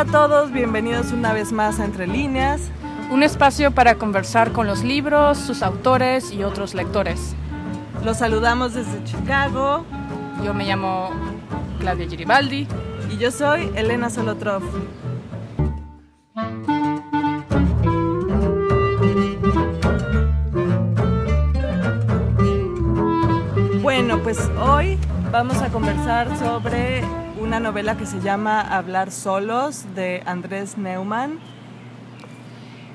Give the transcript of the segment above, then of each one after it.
Hola a todos, bienvenidos una vez más a Entre Líneas. Un espacio para conversar con los libros, sus autores y otros lectores. Los saludamos desde Chicago. Yo me llamo Claudia Giribaldi. Y yo soy Elena Solotrov. Bueno, pues hoy vamos a conversar sobre una novela que se llama Hablar Solos de Andrés Neumann.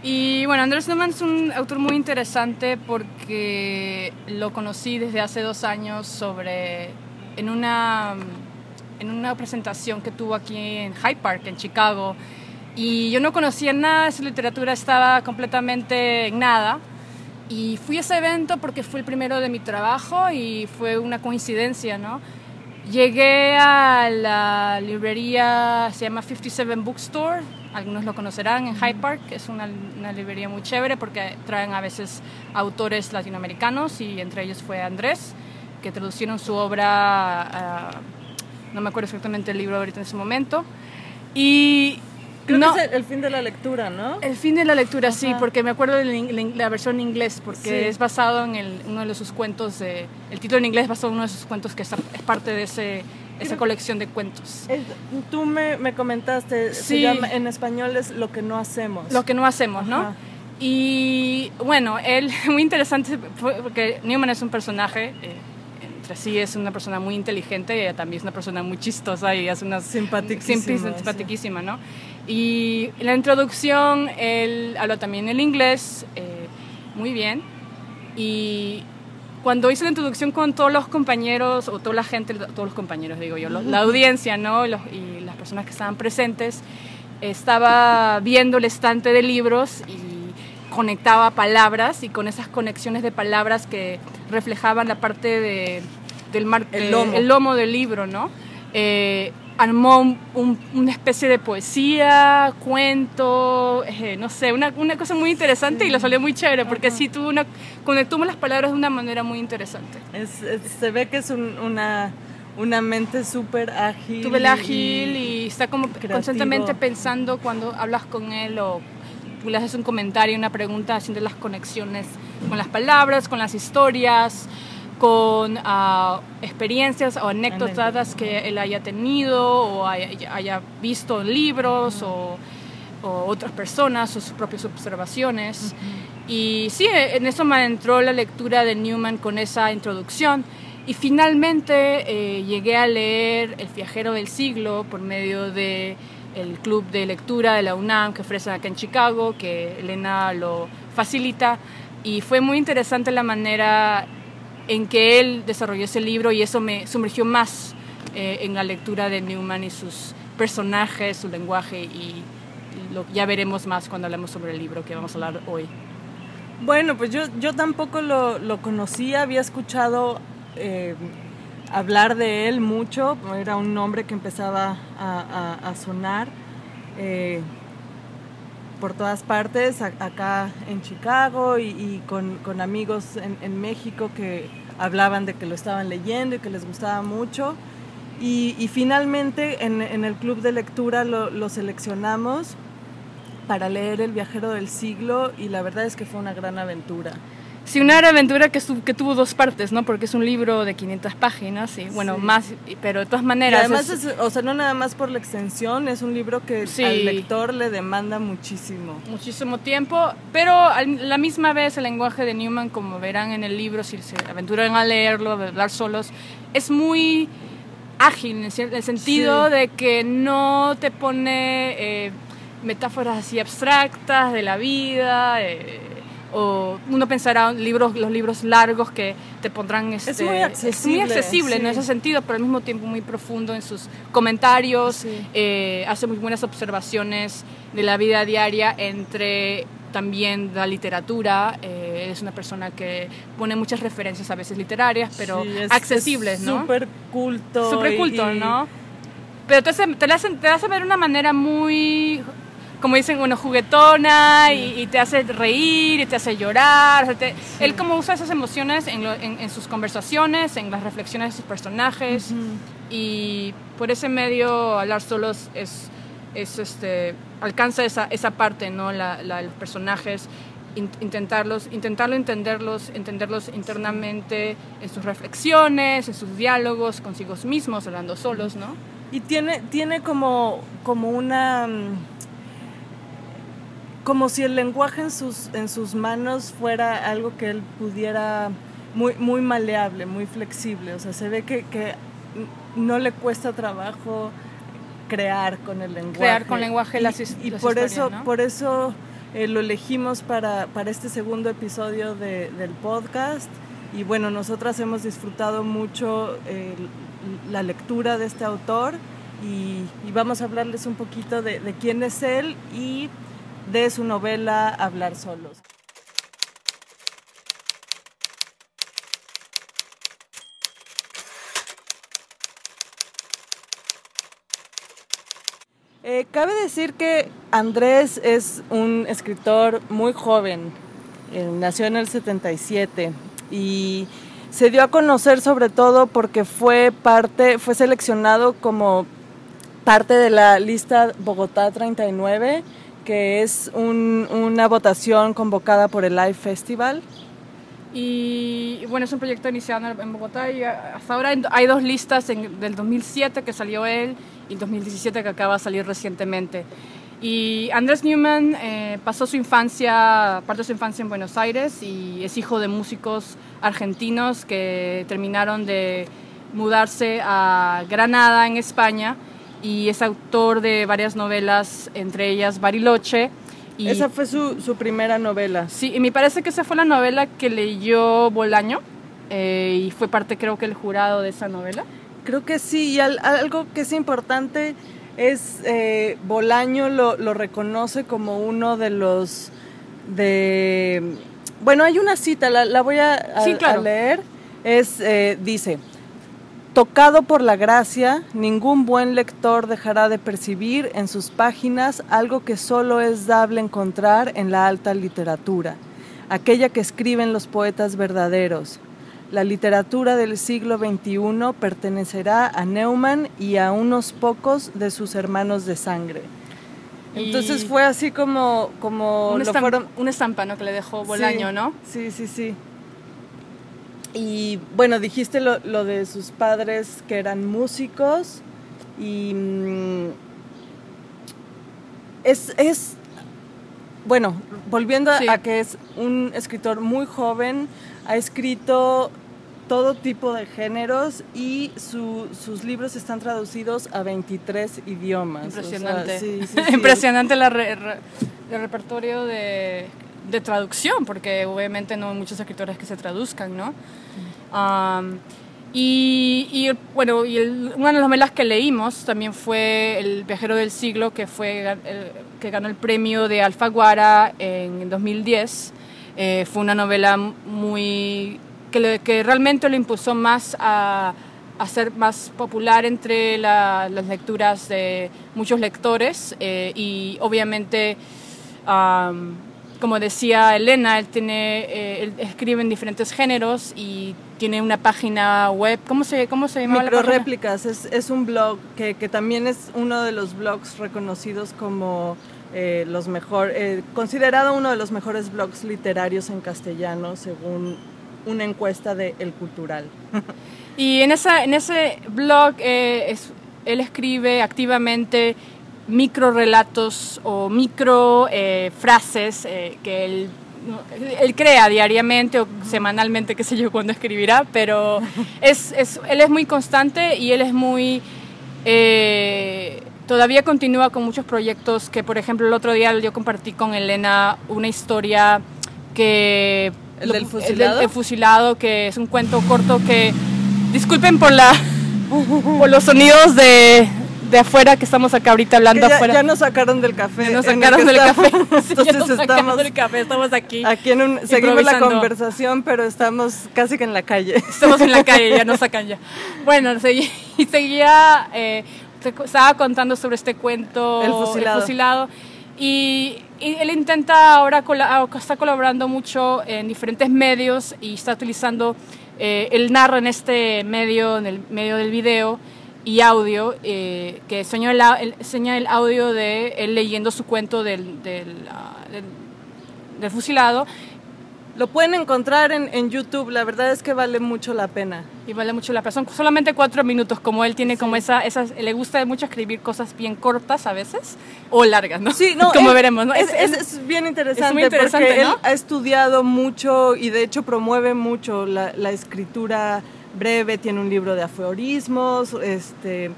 Y bueno, Andrés Neumann es un autor muy interesante porque lo conocí desde hace dos años sobre, en una, en una presentación que tuvo aquí en Hyde Park, en Chicago. Y yo no conocía nada su literatura, estaba completamente en nada. Y fui a ese evento porque fue el primero de mi trabajo y fue una coincidencia, ¿no? Llegué a la librería, se llama 57 Bookstore, algunos lo conocerán, en Hyde Park, es una, librería muy chévere porque traen a veces autores latinoamericanos y entre ellos fue Andrés, que traducieron su obra, no me acuerdo exactamente el libro ahorita en ese momento. Y Creo no, que es el, fin de la lectura, ¿no? El fin de la lectura, Ajá. sí, porque me acuerdo de la versión en inglés, porque sí. es basado en el, uno de sus cuentos, de, el título en inglés es basado en uno de sus cuentos que es, es parte de ese, esa colección de cuentos. Tú me, me comentaste, sí. se llama, en español es Lo que no hacemos. Lo que no hacemos, Ajá. ¿no? Y bueno, él, muy interesante, porque Newman es un personaje... Eh, entre sí es una persona muy inteligente y ella también es una persona muy chistosa y es una simpaticísima, simpaticísima ¿no? Y la introducción él habla también el inglés eh, muy bien y cuando hice la introducción con todos los compañeros o toda la gente, todos los compañeros digo yo, la audiencia ¿no? Los, y las personas que estaban presentes, estaba viendo el estante de libros y conectaba palabras y con esas conexiones de palabras que reflejaban la parte de, del mar, el, lomo. el lomo del libro, ¿no? Eh, armó un, un, una especie de poesía, cuento, eh, no sé, una, una, cosa muy interesante sí. y lo salió muy chévere porque Ajá. sí tuvo una, conectó las palabras de una manera muy interesante. Es, es, se ve que es un, una, una mente súper ágil. Súper ágil y, y, está como creativo. constantemente pensando cuando hablas con él o le haces un comentario, una pregunta, haciendo las conexiones con las palabras, con las historias, con uh, experiencias o anécdotas que él haya tenido o haya, haya visto en libros uh -huh. o, o, otras personas o sus propias observaciones. Uh -huh. Y sí, en eso me entró la lectura de Newman con esa introducción. Y finalmente eh, llegué a leer El viajero del siglo por medio de el club de lectura de la UNAM que ofrecen acá en Chicago, que Elena lo facilita. Y fue muy interesante la manera en que él desarrolló ese libro y eso me sumergió más eh, en la lectura de Newman y sus personajes, su lenguaje y ya veremos más cuando hablemos sobre el libro que vamos a hablar hoy. Bueno, pues yo, yo tampoco lo, lo conocía, había escuchado eh, hablar de él mucho, era un nombre que empezaba a sonar eh, por todas partes, a, acá en Chicago y, y con, con, amigos en, en, México que hablaban de que lo estaban leyendo y que les gustaba mucho. Y, y finalmente en, en, el club de lectura lo, lo seleccionamos para leer El viajero del siglo y la verdad es que fue una gran aventura. Sí, una aventura que, que, tuvo dos partes, ¿no? Porque es un libro de 500 páginas y, bueno, sí. más, pero de todas maneras... Y además, es, es, o sea, no nada más por la extensión, es un libro que sí. al lector le demanda muchísimo. Muchísimo tiempo, pero a la misma vez el lenguaje de Newman, como verán en el libro, si se aventuran a leerlo, a hablar solos, es muy ágil, en el sentido sí. de que no te pone eh, metáforas así abstractas de la vida... Eh, o uno pensará libros, los libros largos que te pondrán este, es muy accesible, es muy accesible sí. en ese sentido pero al mismo tiempo muy profundo en sus comentarios sí. eh, hace muy buenas observaciones de la vida diaria entre también la literatura eh, es una persona que pone muchas referencias a veces literarias pero sí, es, accesibles es no súper culto súper culto y... no pero te hace, te, hace, te hace ver de una manera muy como dicen, bueno, juguetona y, y, te hace reír y te hace llorar. O sea, te, sí. Él como usa esas emociones en, lo, en, en, sus conversaciones, en las reflexiones de sus personajes uh -huh. y por ese medio hablar solos es es este, alcanza esa, esa parte, ¿no? La, los personajes, intentarlos, intentarlo entenderlos, entenderlos internamente en sus reflexiones, en sus diálogos consigo mismos, hablando solos, ¿no? Y tiene, tiene como, como una mm, como si el lenguaje en sus, en sus manos fuera algo que él pudiera, muy, muy maleable, muy flexible. O sea, se ve que, que no le cuesta trabajo crear con el lenguaje. Crear con lenguaje las, y, y por eso, por eso eh, lo elegimos para, para, este segundo episodio de, del podcast. Y bueno, nosotras hemos disfrutado mucho eh, la lectura de este autor y, y, vamos a hablarles un poquito de, de quién es él y de su novela Hablar solos. Eh, cabe decir que Andrés es un escritor muy joven, eh, nació en el 77 y se dio a conocer sobre todo porque fue parte, fue seleccionado como parte de la lista Bogotá 39, que es una votación convocada por el Live Festival. Y bueno, es un proyecto iniciado en Bogotá y hasta ahora hay dos listas del 2007 que salió él y 2017 que acaba de salir recientemente. Y Andrés Newman eh, pasó su infancia, parte de su infancia en Buenos Aires y es hijo de músicos argentinos que terminaron de mudarse a Granada, en España, y es autor de varias novelas, entre ellas Bariloche. Y, esa fue su, su, primera novela. Sí, y me parece que esa fue la novela que leyó Bolaño eh, y fue parte creo que el jurado de esa novela. Creo que sí, y algo que es importante es eh, Bolaño lo, lo, reconoce como uno de los de bueno hay una cita la, la voy a, a, leer es eh, dice tocado por la gracia ningún buen lector dejará de percibir en sus páginas algo que solo es dable encontrar en la alta literatura aquella que escriben los poetas verdaderos la literatura del siglo XXI pertenecerá a Neumann y a unos pocos de sus hermanos de sangre. Entonces fue así como... como un, fueron... un estampa que le dejó Bolaño, ¿no? Sí, sí, sí. Y bueno, dijiste lo, lo de sus padres que eran músicos y... Mm, es, es bueno, volviendo a que es un escritor muy joven, ha escrito todo tipo de géneros y sus libros están traducidos a 23 idiomas. Impresionante. Impresionante el repertorio de, traducción, porque obviamente no hay muchos escritores que se traduzcan, ¿no? y, bueno, y una de las novelas que leímos también fue El viajero del siglo, que, fue que ganó el premio de Alfaguara en 2010. Eh, fue una novela muy que, que, realmente lo impulsó más a, a ser más popular entre las lecturas de muchos lectores eh, y obviamente como decía Elena él tiene eh, él escribe en diferentes géneros y tiene una página web cómo se cómo se llama Micro réplicas es, es un blog que, que también es uno de los blogs reconocidos como eh, los mejor, eh, considerado uno de los mejores blogs literarios en castellano según una encuesta de El Cultural. y en, esa, en ese blog eh, es, él escribe activamente micro relatos o micro frases que él, él, crea diariamente o semanalmente, qué sé yo, cuándo escribirá, pero es, es, él es muy constante y él es muy todavía continúa con muchos proyectos que, por ejemplo, el otro día yo compartí con Elena una historia que... ¿El del fusilado? El, fusilado, que es un cuento corto que... Disculpen por, la, por los sonidos de, de afuera que estamos acá ahorita hablando ya, afuera. Ya nos sacaron del café. nos sacaron del café. Entonces estamos del café, estamos aquí. Aquí en un, seguimos la conversación, pero estamos casi que en la calle. Estamos en la calle, ya nos sacan ya. Bueno, seguí, seguía eh, estaba contando sobre este cuento, El fusilado. y, él intenta ahora, está colaborando mucho en diferentes medios y está utilizando, eh, él narra en este medio, en el medio del video, y audio, eh, que enseña el, el audio de él leyendo su cuento del, del, ah, del, fusilado. Lo pueden encontrar en, en, YouTube, la verdad es que vale mucho la pena. Y vale mucho la pena. Son solamente cuatro minutos, como él tiene como esa, esas, le gusta mucho escribir cosas bien cortas a veces, o largas, ¿no? Sí, no. como veremos, ¿no? Es, es, bien interesante, es muy interesante porque él ha estudiado mucho y de hecho promueve mucho la, la escritura breve, tiene un libro de aforismos, este,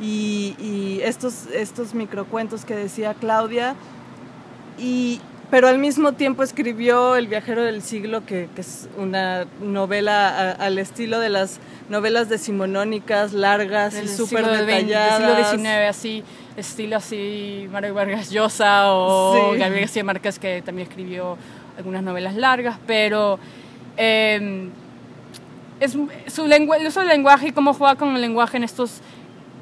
y, estos, estos microcuentos que decía Claudia, y, pero al mismo tiempo escribió El viajero del siglo, que, es una novela al estilo de las novelas decimonónicas, largas y súper detalladas. Del siglo XIX, así, estilo así, Mario Vargas Llosa o Gabriel García Márquez, que también escribió algunas novelas largas, pero... Eh, es su lengua, el uso del lenguaje y cómo juega con el lenguaje en estos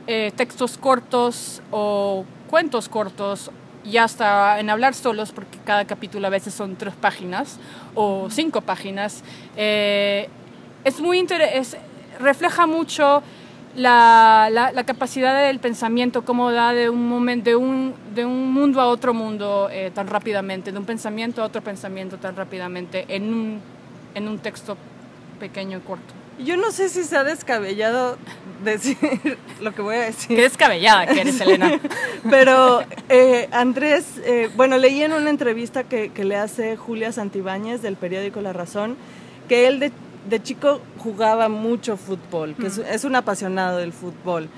eh, textos cortos o cuentos cortos y hasta en hablar solos, porque cada capítulo a veces son tres páginas o cinco páginas, eh, es muy es, refleja mucho la, la, capacidad del pensamiento, cómo da de un, momento, de un, de un mundo a otro mundo eh, tan rápidamente, de un pensamiento a otro pensamiento tan rápidamente en un, en un texto pequeño y corto. Yo no sé si se ha descabellado decir lo que voy a decir. Qué descabellada que eres, Elena. Pero eh, Andrés, eh, bueno, leí en una entrevista que, le hace Julia Santibáñez del periódico La Razón, que él de, de chico jugaba mucho fútbol, que es, un apasionado del fútbol.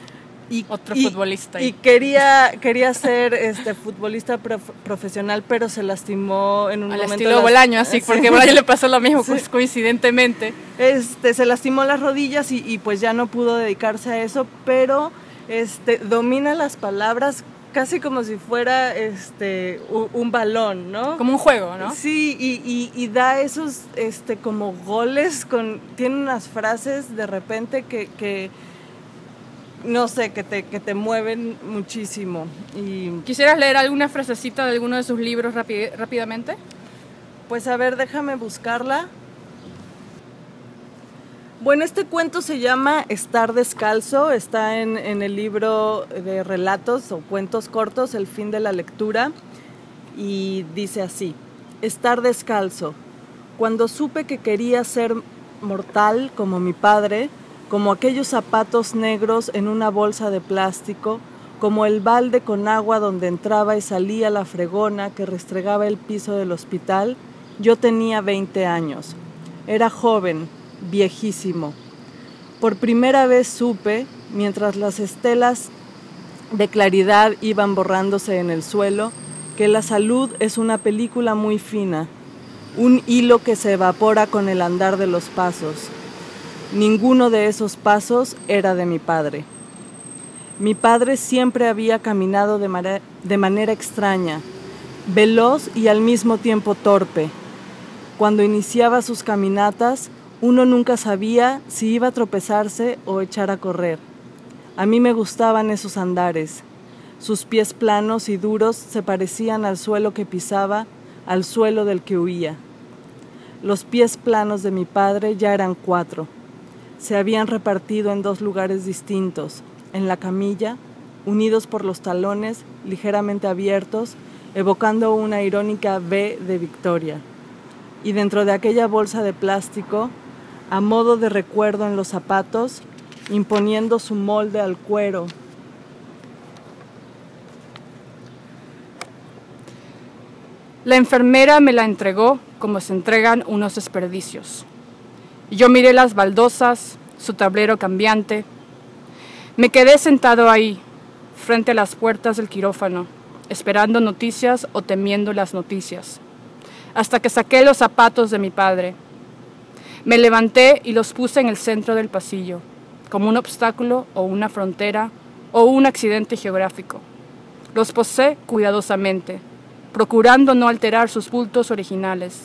Y, Otro futbolista. Y quería, quería ser este, futbolista profesional, pero se lastimó en un Al momento. estilo Bolaño, así, porque Bolaño le pasó lo mismo, pues, coincidentemente. Este, se lastimó las rodillas y, pues ya no pudo dedicarse a eso, pero este, domina las palabras casi como si fuera este un, balón, ¿no? Como un juego, ¿no? Sí, y, y, da esos este como goles con tiene unas frases de repente que, que no sé, que te, que te mueven muchísimo. Y... ¿Quisieras leer alguna frasecita de alguno de sus libros rápidamente? Pues a ver, déjame buscarla. Bueno, este cuento se llama Estar descalzo, está en, en, el libro de relatos o cuentos cortos, El fin de la lectura, y dice así, Estar descalzo. Cuando supe que quería ser mortal como mi padre, como aquellos zapatos negros en una bolsa de plástico, como el balde con agua donde entraba y salía la fregona que restregaba el piso del hospital, yo tenía 20 años. Era joven, viejísimo. Por primera vez supe, mientras las estelas de claridad iban borrándose en el suelo, que la salud es una película muy fina, un hilo que se evapora con el andar de los pasos Ninguno de esos pasos era de mi padre. Mi padre siempre había caminado de, manera extraña, veloz y al mismo tiempo torpe. Cuando iniciaba sus caminatas, uno nunca sabía si iba a tropezarse o echar a correr. A mí me gustaban esos andares. Sus pies planos y duros se parecían al suelo que pisaba, al suelo del que huía. Los pies planos de mi padre ya eran cuatro se habían repartido en dos lugares distintos, en la camilla, unidos por los talones ligeramente abiertos, evocando una irónica V de victoria. Y dentro de aquella bolsa de plástico, a modo de recuerdo en los zapatos, imponiendo su molde al cuero. La enfermera me la entregó como se entregan unos desperdicios. Yo miré las baldosas, su tablero cambiante. Me quedé sentado ahí, frente a las puertas del quirófano, esperando noticias o temiendo las noticias, hasta que saqué los zapatos de mi padre. Me levanté y los puse en el centro del pasillo, como un obstáculo o una frontera o un accidente geográfico. Los posé cuidadosamente, procurando no alterar sus bultos originales.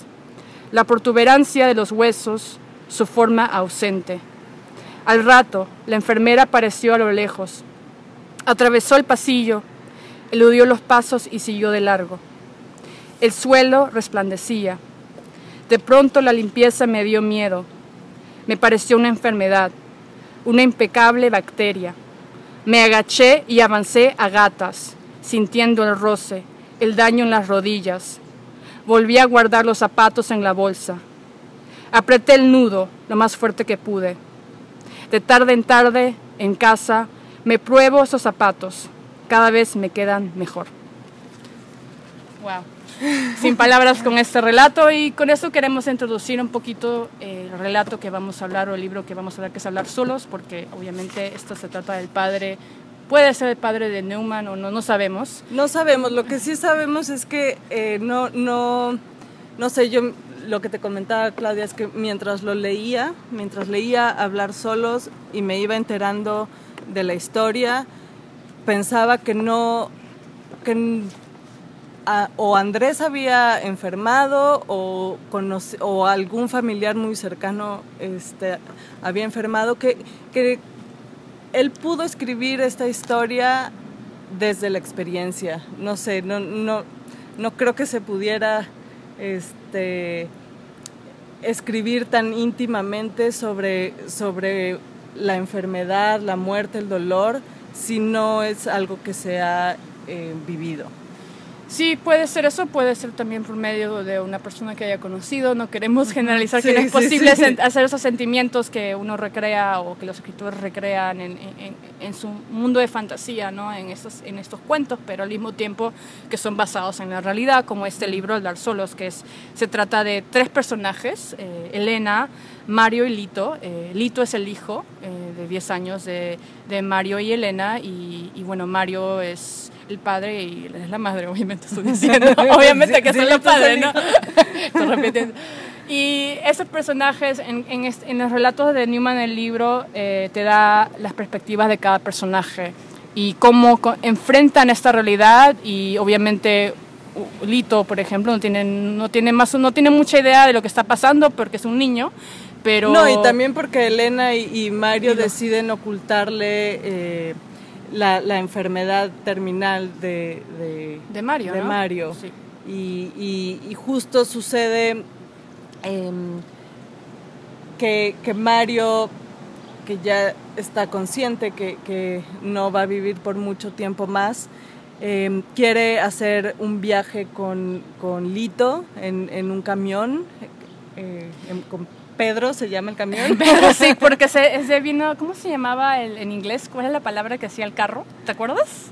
La protuberancia de los huesos, su forma ausente. Al rato, la enfermera apareció a lo lejos. Atravesó el pasillo, eludió los pasos y siguió de largo. El suelo resplandecía. De pronto la limpieza me dio miedo. Me pareció una enfermedad, una impecable bacteria. Me agaché y avancé a gatas, sintiendo el roce, el daño en las rodillas. Volví a guardar los zapatos en la bolsa. Apreté el nudo lo más fuerte que pude. De tarde en tarde, en casa, me pruebo esos zapatos. Cada vez me quedan mejor. Wow. Sin palabras con este relato y con eso queremos introducir un poquito el relato que vamos a hablar o el libro que vamos a hablar, que es Hablar Solos, porque obviamente esto se trata del padre puede ser el padre de Neumann o no, no sabemos. No sabemos, lo que sí sabemos es que eh, no, no, no sé, yo lo que te comentaba Claudia es que mientras lo leía, mientras leía hablar solos y me iba enterando de la historia, pensaba que no, que o Andrés había enfermado o, o algún familiar muy cercano este, había enfermado, que, que él pudo escribir esta historia desde la experiencia. No sé, no, no, no creo que se pudiera este, escribir tan íntimamente sobre, sobre la enfermedad, la muerte, el dolor, si no es algo que se ha eh, vivido. Sí, puede ser eso, puede ser también por medio de una persona que haya conocido. No queremos generalizar que no es posible hacer esos sentimientos que uno recrea o que los escritores recrean en, en, su mundo de fantasía, ¿no? en, estos, en estos cuentos, pero al mismo tiempo que son basados en la realidad, como este libro, El Dar Solos, que es, se trata de tres personajes, eh, Elena, Mario y Lito. Eh, Lito es el hijo eh, de 10 años de, de, Mario y Elena, y, y bueno, Mario es el padre y es la madre, obviamente estoy diciendo. obviamente que son los padres, ¿no? Y esos personajes, en, en, los relatos de Newman, el libro, eh, te da las perspectivas de cada personaje y cómo enfrentan esta realidad y obviamente Lito, por ejemplo, no tiene, no tiene más, no tiene mucha idea de lo que está pasando porque es un niño, pero no y también porque Elena y, Mario deciden ocultarle eh, la, la enfermedad terminal de, de, Mario. De Mario. Y, y, justo sucede em, que, que, Mario, que ya está consciente que, que, no va a vivir por mucho tiempo más, em, quiere hacer un viaje con, con Lito en, en un camión, eh, con Pedro se llama el camión. Pedro, sí, porque se, vino, ¿cómo se llamaba el, en inglés? ¿Cuál es la palabra que hacía el carro? ¿Te acuerdas?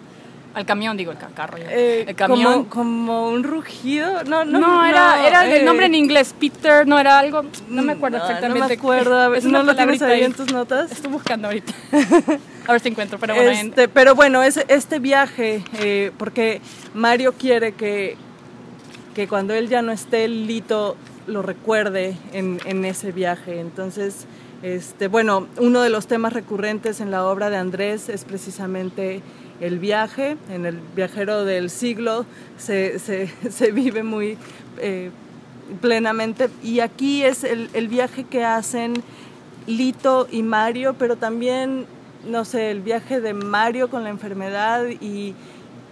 Al camión, digo, el carro. Eh, el camión. Como, un rugido. No, no, no era, era el nombre en eh, inglés. Peter, no era algo. No me acuerdo exactamente. No me acuerdo. ¿No lo tienes ahí en tus notas? Estoy buscando ahorita. a ver si encuentro. Pero bueno, este, pero bueno es, este viaje, eh, porque Mario quiere que, que cuando él ya no esté, Lito lo recuerde en, ese viaje. Entonces, este, bueno, uno de los temas recurrentes en la obra de Andrés es precisamente el viaje. En el viajero del siglo se, vive muy eh, plenamente. Y aquí es el, viaje que hacen Lito y Mario, pero también, no sé, el viaje de Mario con la enfermedad y,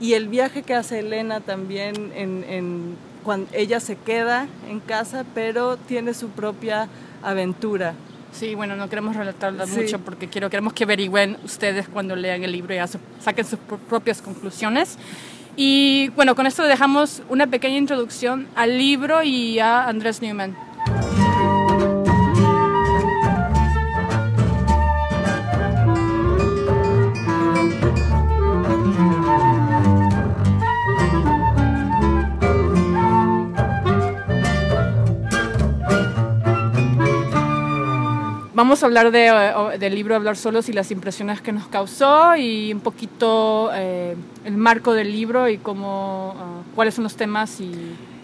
el viaje que hace Elena también en cuando ella se queda en casa, pero tiene su propia aventura. Sí, bueno, no queremos relatarla mucho porque quiero, queremos que averigüen ustedes cuando lean el libro y saquen sus propias conclusiones. Y bueno, con esto dejamos una pequeña introducción al libro y a Andrés Newman. Vamos a hablar de, del libro Hablar Solos y las impresiones que nos causó y un poquito eh, el marco del libro y cómo, ah, cuáles son los temas y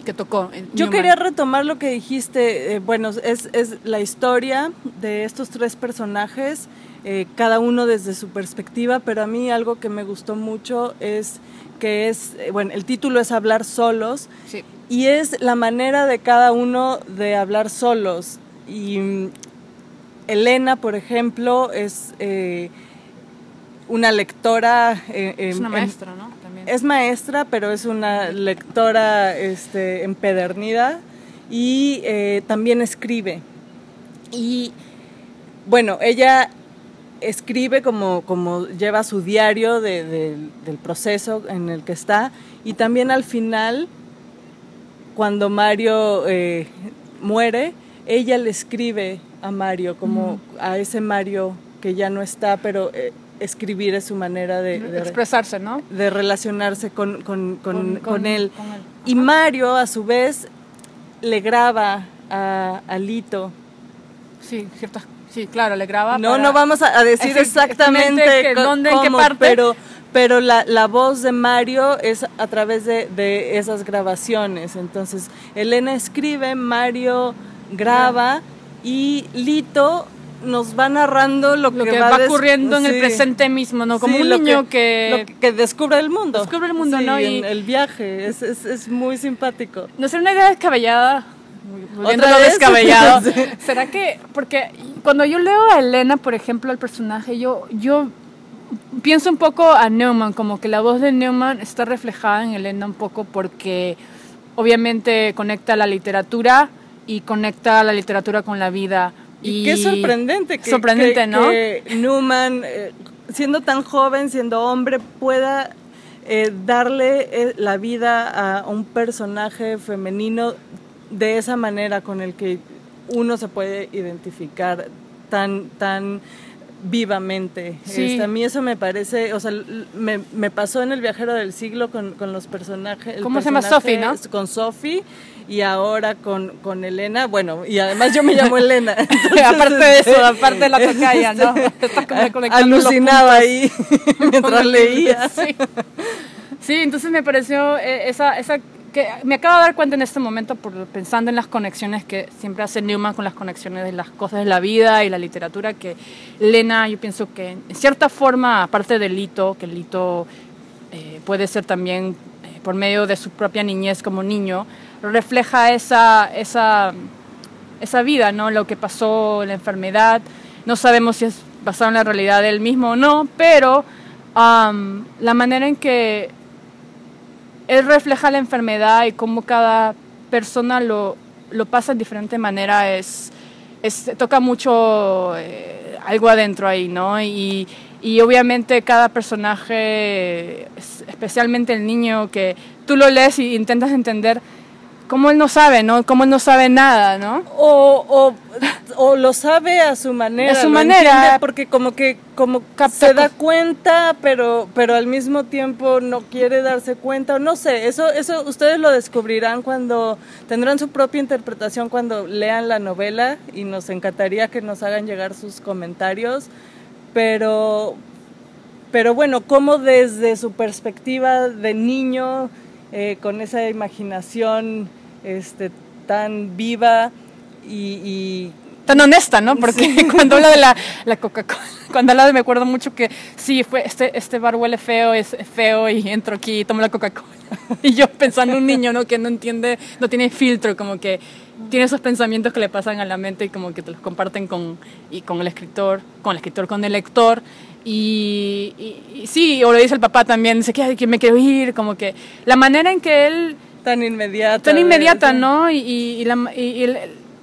que tocó. Yo quería retomar lo que dijiste, eh, bueno, es, es, la historia de estos tres personajes, eh, cada uno desde su perspectiva, pero a mí algo que me gustó mucho es que es, bueno, el título es Hablar Solos y es la manera de cada uno de hablar solos. Y Elena, por ejemplo, es eh, una lectora. Eh, es una maestra, ¿no? Es maestra, pero es una lectora este, empedernida y eh, también escribe. Y bueno, ella escribe como, como lleva su diario del proceso en el que está y también al final, cuando Mario eh, muere, ella le escribe a Mario, como a ese Mario que ya no está, pero eh, escribir es su manera de, expresarse, ¿no? De relacionarse con, él. Y Mario, a su vez, le graba a, a Lito. Sí, ciertas Sí, claro, le graba. No, no vamos a decir exactamente dónde, en qué parte. Pero, pero la, la, voz de Mario es a través de, de, esas grabaciones. Entonces, Elena escribe, Mario graba y Lito nos va narrando lo, que, va, ocurriendo en el presente mismo, ¿no? Como un niño que, que, descubre el mundo. Descubre el mundo, ¿no? Y el viaje, es, es, es muy simpático. No sé, una idea descabellada ¿Otra vez? descabellado. ¿Será que, porque cuando yo leo a Elena, por ejemplo, el personaje, yo, yo pienso un poco a Neumann, como que la voz de Neumann está reflejada en Elena un poco porque obviamente conecta la literatura y conecta la literatura con la vida. Y, qué sorprendente que, sorprendente, ¿no? Neumann, eh, siendo tan joven, siendo hombre, pueda eh, darle eh, la vida a un personaje femenino de esa manera con el que uno se puede identificar tan, tan vivamente. Este, a mí eso me parece, o sea, me, me, pasó en El Viajero del Siglo con, con los personajes. ¿Cómo se llama Sophie, no? Con Sophie y ahora con, con Elena, bueno, y además yo me llamo Elena. aparte de eso, aparte de la tocaya, ¿no? Alucinaba ahí mientras leía. Sí. sí. entonces me pareció eh, esa, esa que me acabo de dar cuenta en este momento por, pensando en las conexiones que siempre hace Newman con las conexiones de las cosas de la vida y la literatura, que Lena, yo pienso que en cierta forma, aparte del Lito, que el Lito eh, puede ser también eh, por medio de su propia niñez como niño, refleja esa, esa, esa vida, ¿no? lo que pasó, la enfermedad. No sabemos si es basado en la realidad del mismo o no, pero la manera en que él refleja la enfermedad y cómo cada persona lo, lo pasa de diferente manera. Es, es toca mucho eh, algo adentro ahí, ¿no? Y, y obviamente cada personaje, especialmente el niño, que tú lo lees y intentas entender cómo él no sabe, ¿no? Cómo él no sabe nada, ¿no? O, o, o lo sabe a su manera. A su manera. Porque como que como se da cuenta, pero, pero al mismo tiempo no quiere darse cuenta. No sé, eso, eso ustedes lo descubrirán cuando tendrán su propia interpretación cuando lean la novela y nos encantaría que nos hagan llegar sus comentarios. Pero, pero bueno, como desde su perspectiva de niño, eh, con esa imaginación este, tan viva y, tan honesta, ¿no? Porque cuando habla de la, la Coca-Cola, cuando habla de, me acuerdo mucho que sí, fue, este, este bar huele feo, es feo y entro aquí y tomo la Coca-Cola. Y yo pensando un niño, ¿no? Que no entiende, no tiene filtro, como que tiene esos pensamientos que le pasan a la mente y como que te los comparten con, y con el escritor, con el escritor, con el lector. Y, y, sí, o lo dice el papá también, dice que me quiero ir, como que la manera en que él tan inmediata. Tan inmediata, ¿no? Y, y,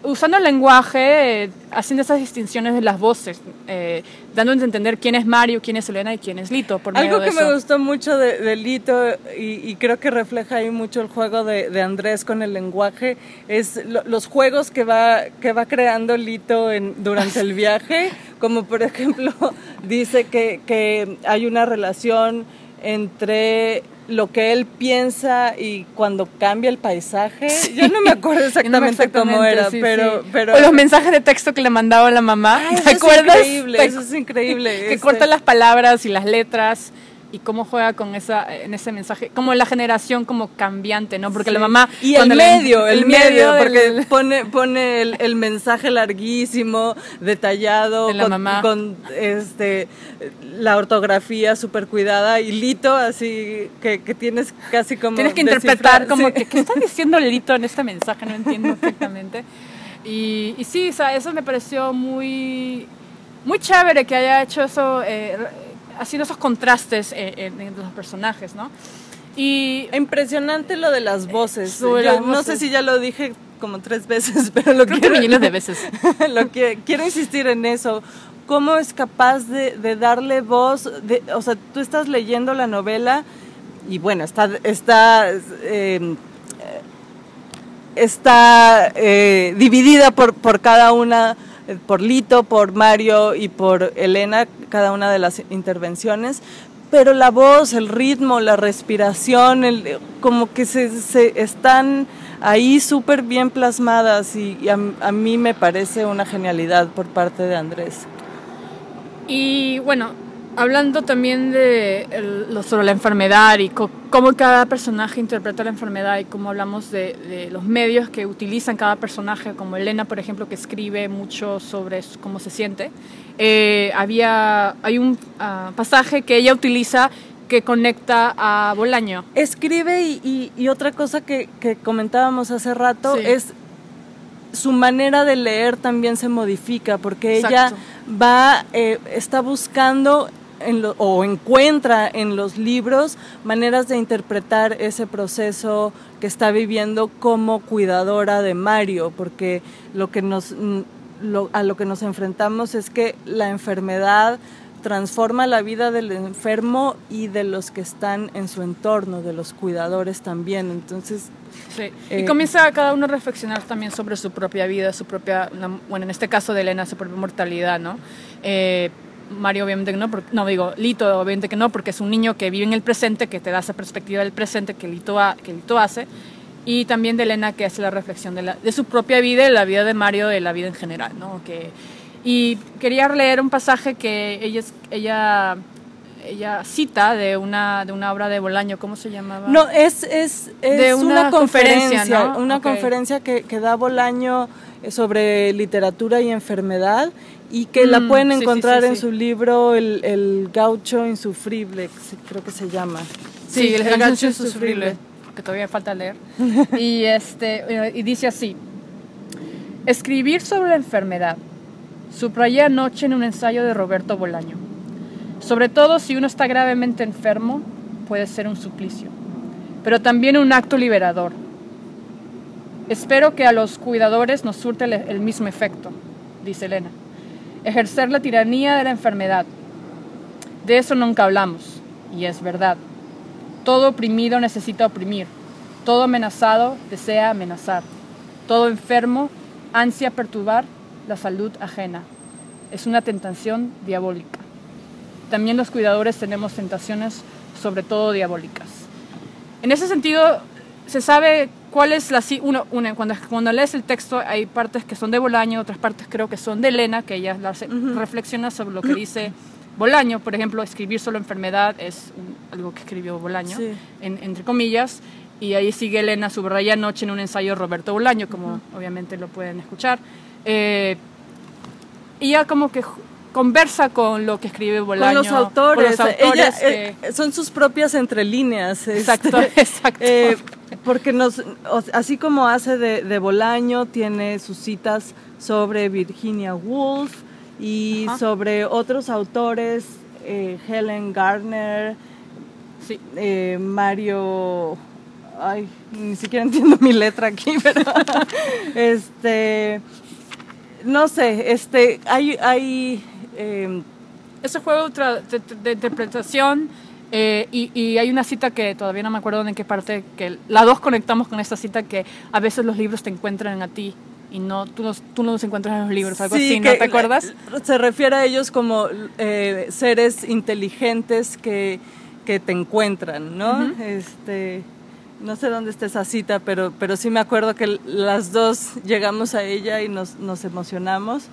usando el lenguaje, haciendo esas distinciones de las voces, eh, dándonos a entender quién es Mario, quién es Elena y quién es Lito. Por Algo que me gustó mucho de, Lito y, creo que refleja ahí mucho el juego de, Andrés con el lenguaje es los juegos que va, que va creando Lito en, durante el viaje, como por ejemplo dice que, que hay una relación entre lo que él piensa y cuando cambia el paisaje. Yo no me acuerdo exactamente, cómo era, pero, pero... O los mensajes de texto que le mandaba la mamá. ¿Te acuerdas? Es increíble, eso es increíble. Que corta este las palabras y las letras y cómo juega con esa en ese mensaje como la generación como cambiante no porque la mamá y el medio el, medio, porque pone pone el, mensaje larguísimo detallado la con, mamá. con este la ortografía súper cuidada y Lito así que, que, tienes casi como tienes que interpretar como que qué está diciendo Lito en este mensaje no entiendo perfectamente. Y, y sí o sea, eso me pareció muy muy chévere que haya hecho eso eh, haciendo esos contrastes entre los personajes, ¿no? Y impresionante lo de las voces. No sé si ya lo dije como tres veces, pero lo quiero millones de veces. lo que quiero insistir en eso cómo es capaz de, darle voz, de, o sea, tú estás leyendo la novela y bueno, está, está, em, está eh, dividida por, por cada una, por Lito, por Mario y por Elena, cada una de las intervenciones, pero la voz, el ritmo, la respiración, el, como que se, se están ahí súper bien plasmadas y, a, mí me parece una genialidad por parte de Andrés. Y bueno, hablando también de sobre la enfermedad y cómo cada personaje interpreta la enfermedad y cómo hablamos de, los medios que utilizan cada personaje, como Elena, por ejemplo, que escribe mucho sobre cómo se siente, eh, había, hay un ah, pasaje que ella utiliza que conecta a Bolaño. Escribe y, otra cosa que, comentábamos hace rato es su manera de leer también se modifica porque ella va, eh, está buscando o encuentra en los libros maneras de interpretar ese proceso que está viviendo como cuidadora de Mario, porque lo que nos, a lo que nos enfrentamos es que la enfermedad transforma la vida del enfermo y de los que están en su entorno, de los cuidadores también. Entonces, sí. y eh, comienza cada uno a reflexionar también sobre su propia vida, su propia, bueno, en este caso de Elena, su propia mortalidad, ¿no? Eh, Mario obviamente que no, no digo, Lito obviamente que no, porque es un niño que vive en el presente, que te da esa perspectiva del presente que Lito, que Lito hace, y también de Elena que hace la reflexión de, la, de su propia vida y la vida de Mario, de la vida en general, ¿no? Que, y quería leer un pasaje que ella, ella, ella cita de una, de una obra de Bolaño, ¿cómo se llamaba? No, es, es, de una, conferencia, una conferencia que, que, da Bolaño sobre literatura y enfermedad y que la mm, pueden encontrar en su libro el, el, Gaucho Insufrible, creo que se llama. Sí, el, Gaucho Insufrible, que todavía falta leer. y, este, y dice así, escribir sobre la enfermedad Subrayé anoche en un ensayo de Roberto Bolaño. Sobre todo si uno está gravemente enfermo, puede ser un suplicio, pero también un acto liberador. Espero que a los cuidadores nos surte el mismo efecto, dice Elena. Ejercer la tiranía de la enfermedad. De eso nunca hablamos, y es verdad. Todo oprimido necesita oprimir, todo amenazado desea amenazar, todo enfermo ansia perturbar la salud ajena. Es una tentación diabólica. También los cuidadores tenemos tentaciones, sobre todo diabólicas. En ese sentido, se sabe cuál es la... Uno, cuando, cuando lees el texto hay partes que son de Bolaño, otras partes creo que son de Elena, que ella reflexiona sobre lo que dice Bolaño. Por ejemplo, escribir solo enfermedad es algo que escribió Bolaño, entre comillas. Y ahí sigue Elena, subraya anoche en un ensayo de Roberto Bolaño, como obviamente lo pueden escuchar. Eh, ella como que conversa con lo que escribe Bolaño. Con los autores. Eh, son sus propias entre líneas. Este, exacto, exacto. Eh, porque nos, así como hace de, Bolaño, tiene sus citas sobre Virginia Woolf y sobre otros autores, Helen Gardner, sí. Mario... Ay, ni siquiera entiendo mi letra aquí, pero... este no sé, este, hay, hay em, ese juego de, interpretación eh, y, hay una cita que todavía no me acuerdo en qué parte, que la dos conectamos con esta cita que a veces los libros te encuentran a ti y no tú, tú no los encuentras en los libros, algo así, ¿no te acuerdas? Se refiere a ellos como eh, seres inteligentes que, que te encuentran, ¿no? Este no sé dónde está esa cita, pero, pero sí me acuerdo que las dos llegamos a ella y nos, nos emocionamos.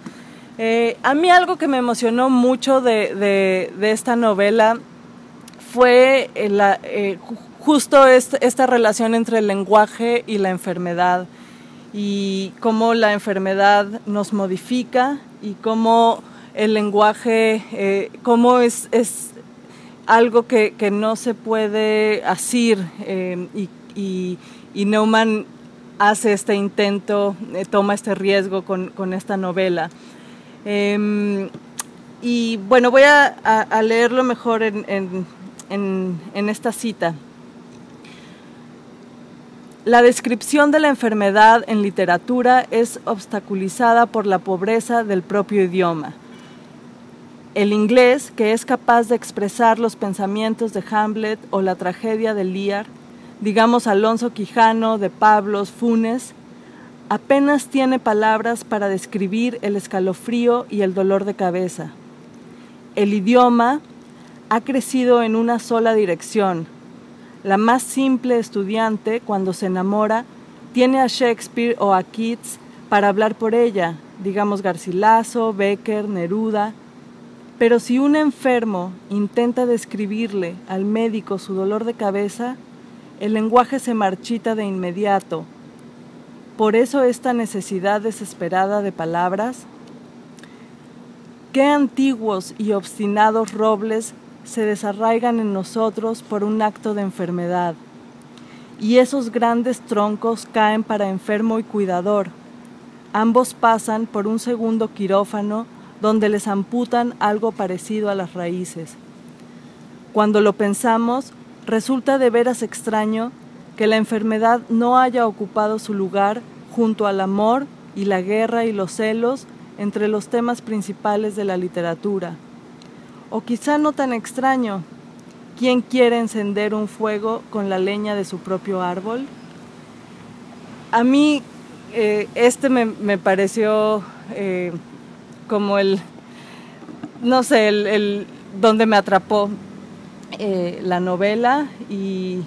Eh, a mí algo que me emocionó mucho de, esta novela fue la, eh, justo esta, relación entre el lenguaje y la enfermedad y cómo la enfermedad nos modifica y cómo el lenguaje, eh, cómo es, algo que, no se puede asir eh, y, Neumann hace este intento, eh, toma este riesgo con esta novela. Eh, y bueno, voy a, leerlo mejor en, en esta cita. La descripción de la enfermedad en literatura es obstaculizada por la pobreza del propio idioma el inglés, que es capaz de expresar los pensamientos de Hamlet o la tragedia de Lear, digamos Alonso Quijano, de Pablos, Funes, apenas tiene palabras para describir el escalofrío y el dolor de cabeza. El idioma ha crecido en una sola dirección. La más simple estudiante, cuando se enamora, tiene a Shakespeare o a Keats para hablar por ella, digamos Garcilaso, Becker, Neruda, pero si un enfermo intenta describirle al médico su dolor de cabeza, el lenguaje se marchita de inmediato. Por eso esta necesidad desesperada de palabras. Qué antiguos y obstinados robles se desarraigan en nosotros por un acto de enfermedad. Y esos grandes troncos caen para enfermo y cuidador. Ambos pasan por un segundo quirófano donde les amputan algo parecido a las raíces. Cuando lo pensamos, resulta de veras extraño que la enfermedad no haya ocupado su lugar junto al amor y la guerra y los celos entre los temas principales de la literatura. O quizá no tan extraño, ¿quién quiere encender un fuego con la leña de su propio árbol? A mí eh, este me, pareció eh, como el, no sé, el, donde me atrapó eh, la novela y,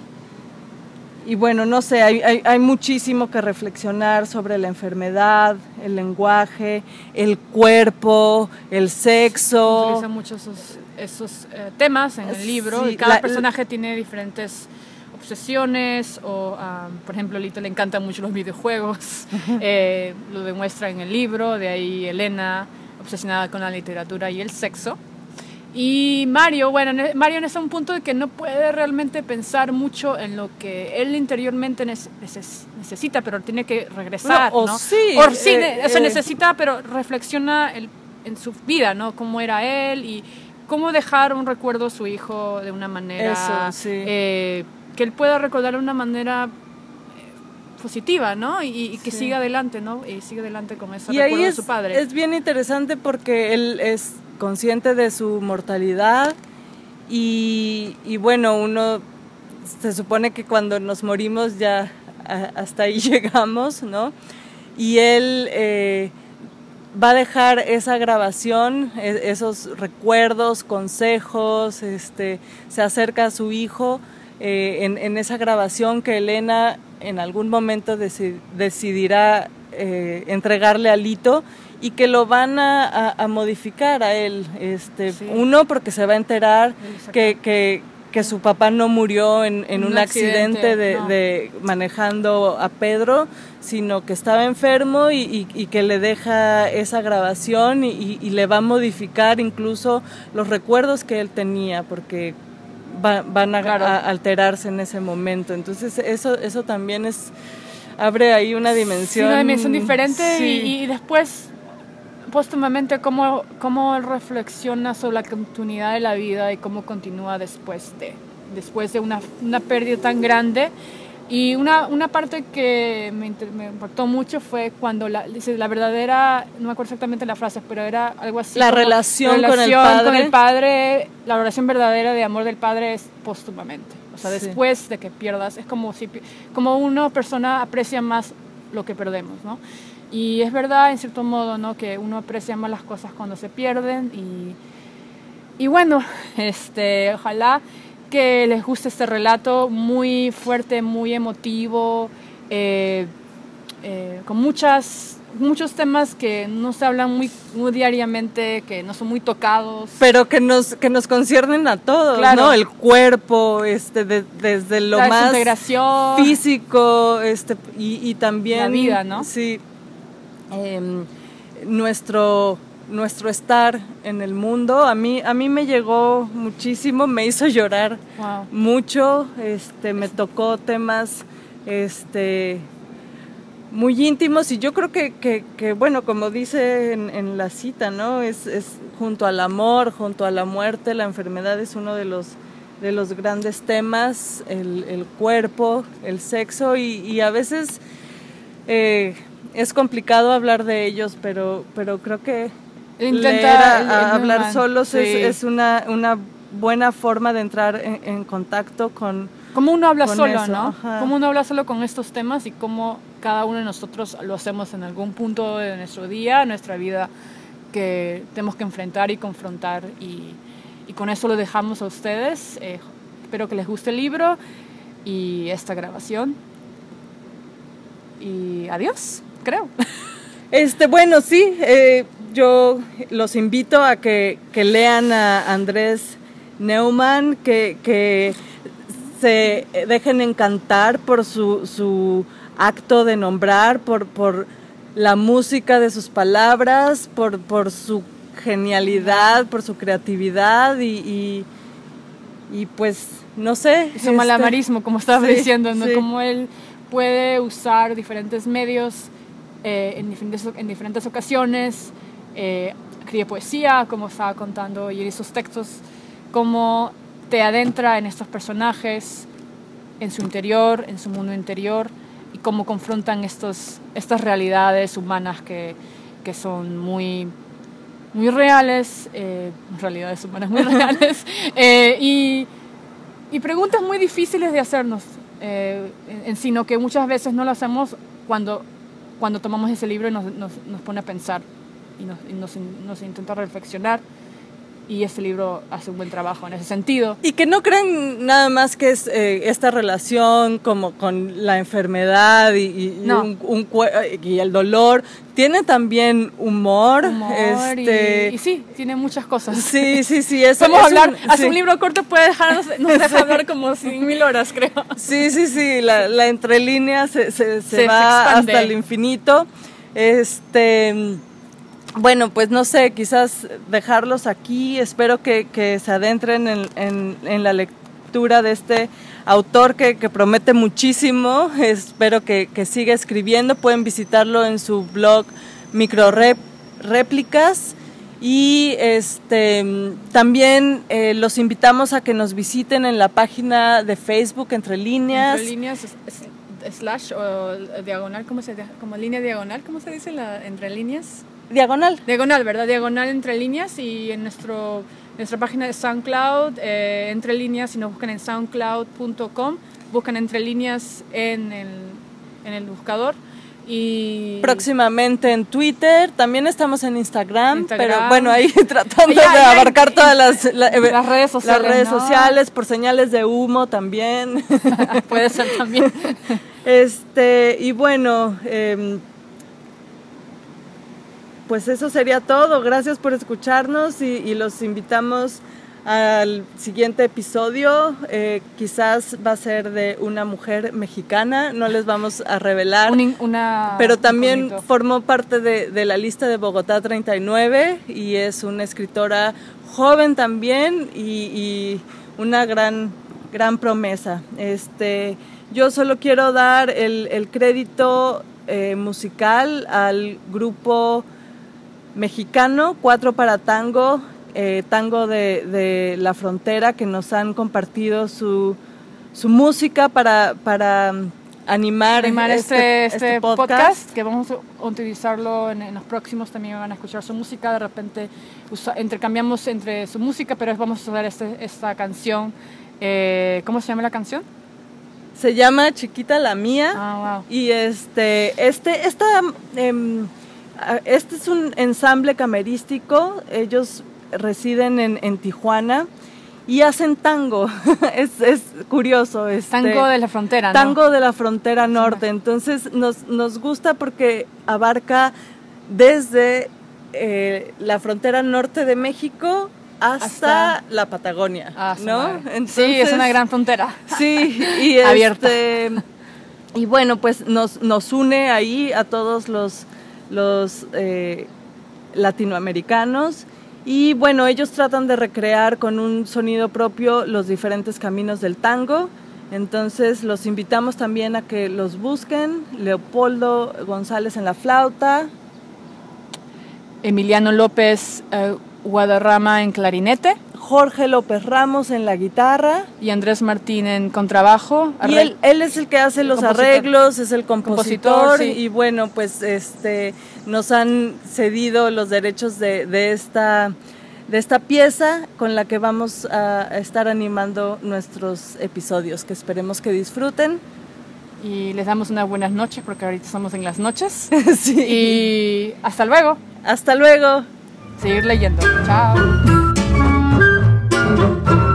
y, bueno, no sé, hay, hay, muchísimo que reflexionar sobre la enfermedad, el lenguaje, el cuerpo, el sexo. Utiliza muchos esos, esos eh, temas en el libro y cada personaje tiene diferentes obsesiones o, ah, por ejemplo, a Lito le encantan mucho los videojuegos, eh, lo demuestra en el libro, de ahí Elena obsesionada con la literatura y el sexo. Y Mario, bueno, Mario está en un punto de que no puede realmente pensar mucho en lo que él interiormente necesita, pero tiene que regresar, o ¿no? Sí, o sí, eh, eh. necesita, pero reflexiona en su vida, ¿no? Cómo era él y cómo dejar un recuerdo a su hijo de una manera eh, que él pueda recordar de una manera positiva, ¿no? Y, que siga adelante, ¿no? Y siga adelante con ese y recuerdo de su padre. Es bien interesante porque él es consciente de su mortalidad y, bueno, uno se supone que cuando nos morimos ya hasta ahí llegamos, ¿no? Y él eh, va a dejar esa grabación, e, esos recuerdos, consejos, este, se acerca a su hijo eh, en, esa grabación que Elena en algún momento decidirá eh, entregarle a Lito y que lo van a, modificar a él. Este, Uno, porque se va a enterar que, que, su papá no murió en, un, accidente, de, manejando a Pedro, sino que estaba enfermo y, que le deja esa grabación y, y, le va a modificar incluso los recuerdos que él tenía, porque van a, alterarse en ese momento. Entonces eso, eso también es abre ahí una dimensión. una dimensión diferente y, después póstumamente cómo, cómo reflexiona sobre la continuidad de la vida y cómo continúa después de, después de una, una pérdida tan grande y una, una parte que me, impactó mucho fue cuando la, dice, la verdadera, no me acuerdo exactamente la frase, pero era algo así. La relación, con, el padre. con el padre. La relación verdadera de amor del padre es póstumamente. O sea, después de que pierdas, es como si como una persona aprecia más lo que perdemos, ¿no? Y es verdad, en cierto modo, ¿no? Que uno aprecia más las cosas cuando se pierden y, y bueno, este, ojalá que les guste este relato muy fuerte, muy emotivo, eh, eh, con muchas, muchos temas que no se hablan muy, muy, diariamente, que no son muy tocados. Pero que nos, que nos conciernen a todos, ¿no? El cuerpo, este, desde lo La más físico, este, y, también... La vida, ¿no? Sí. Em, nuestro nuestro estar en el mundo. A mí, a mí me llegó muchísimo, me hizo llorar mucho, este, me tocó temas este, muy íntimos y yo creo que, que, bueno, como dice en, la cita, ¿no? Es, es, junto al amor, junto a la muerte, la enfermedad es uno de los, de los grandes temas, el, cuerpo, el sexo y, a veces... Eh, es complicado hablar de ellos, pero, pero creo que intenta hablar solos es, una, una buena forma de entrar en, contacto con... Como uno habla solo, ¿no? Como uno habla solo con estos temas y cómo cada uno de nosotros lo hacemos en algún punto de nuestro día, nuestra vida, que tenemos que enfrentar y confrontar. Y, y con eso lo dejamos a ustedes. Eh, espero que les guste el libro y esta grabación. Y adiós, creo. Este, bueno, sí, eh, yo los invito a que, que, lean a Andrés Neumann, que, que se dejen encantar por su, su acto de nombrar, por, por la música de sus palabras, por, por su genialidad, por su creatividad y, y, pues, no sé. Su malabarismo, como estaba diciendo, ¿no? Como él puede usar diferentes medios eh, en, diferentes, en diferentes ocasiones, eh, poesía, como estaba contando, y esos textos, cómo te adentra en estos personajes, en su interior, en su mundo interior, y cómo confrontan estos, estas realidades humanas que, que son muy, muy reales, eh, realidades humanas muy reales, eh, y, y, preguntas muy difíciles de hacernos, en, sino que muchas veces no lo hacemos cuando cuando tomamos ese libro nos, nos, nos pone a pensar y, nos, nos, nos intenta reflexionar y este libro hace un buen trabajo en ese sentido. Y que no creen nada más que es eh, esta relación como con la enfermedad y, y, un, y el dolor. Tiene también humor. este... y, sí, tiene muchas cosas. Sí, sí, sí. Es, hablar, un, hace un libro corto puede dejarnos, nos deja hablar como mil horas, creo. Sí, sí, sí, la, la entrelínea se, se, se, va hasta el infinito. Este bueno, pues no sé, quizás dejarlos aquí. Espero que, que se adentren en, la lectura de este autor que, que promete muchísimo. Espero que, siga escribiendo. Pueden visitarlo en su blog Microréplicas. Y este, también eh, los invitamos a que nos visiten en la página de Facebook Entre Líneas. Entre líneas slash o diagonal, ¿cómo se como línea diagonal, ¿cómo se dice la entre líneas? Diagonal. Diagonal, ¿verdad? Diagonal entre líneas y en nuestro, nuestra página de SoundCloud, eh, entre líneas, si nos buscan en soundcloud.com, buscan entre líneas en el, en el buscador. Y próximamente en Twitter, también estamos en Instagram, pero bueno, ahí tratando de abarcar todas las, eh, las, redes sociales, las redes sociales por señales de humo también. Puede ser también. Este, y bueno, eh, pues eso sería todo. Gracias por escucharnos y, los invitamos al siguiente episodio. Eh, quizás va a ser de una mujer mexicana, no les vamos a revelar. una, pero también formó parte de, la lista de Bogotá 39 y es una escritora joven también y, una gran, gran promesa. Este, yo solo quiero dar el, crédito eh, musical al grupo mexicano, cuatro para tango, eh, tango de, de, la frontera, que nos han compartido su, su música para, para um, animar, animar este, este, este podcast. que vamos a utilizarlo en, los próximos, también van a escuchar su música, de repente intercambiamos entre su música, pero vamos a usar este, esta canción. Eh, ¿Cómo se llama la canción? Se llama Chiquita la Mía. Ah, wow. Y este, este, esta... Eh, Ah, este es un ensamble camerístico, ellos residen en, en Tijuana y hacen tango. es, es, curioso. Este, tango de la frontera, Tango de la frontera norte. Entonces nos, nos gusta porque abarca desde eh, la frontera norte de México hasta, la Patagonia, ah, ¿no? sí, es una gran frontera. Sí, y abierta. Este, y bueno, pues nos, nos une ahí a todos los los eh, latinoamericanos. Y bueno, ellos tratan de recrear con un sonido propio los diferentes caminos del tango. Entonces los invitamos también a que los busquen. Leopoldo González en la flauta. Emiliano López eh, Guadarrama en clarinete. Jorge López Ramos en la guitarra. Y Andrés Martín en contrabajo. Y él, él, es el que hace los arreglos, es el compositor, y bueno, pues este nos han cedido los derechos de, de, esta de esta pieza con la que vamos a estar animando nuestros episodios, que esperemos que disfruten. Y les damos unas buenas noches porque ahorita estamos en las noches. sí. Y hasta luego. Hasta luego. Seguir leyendo. Chao. Thank you.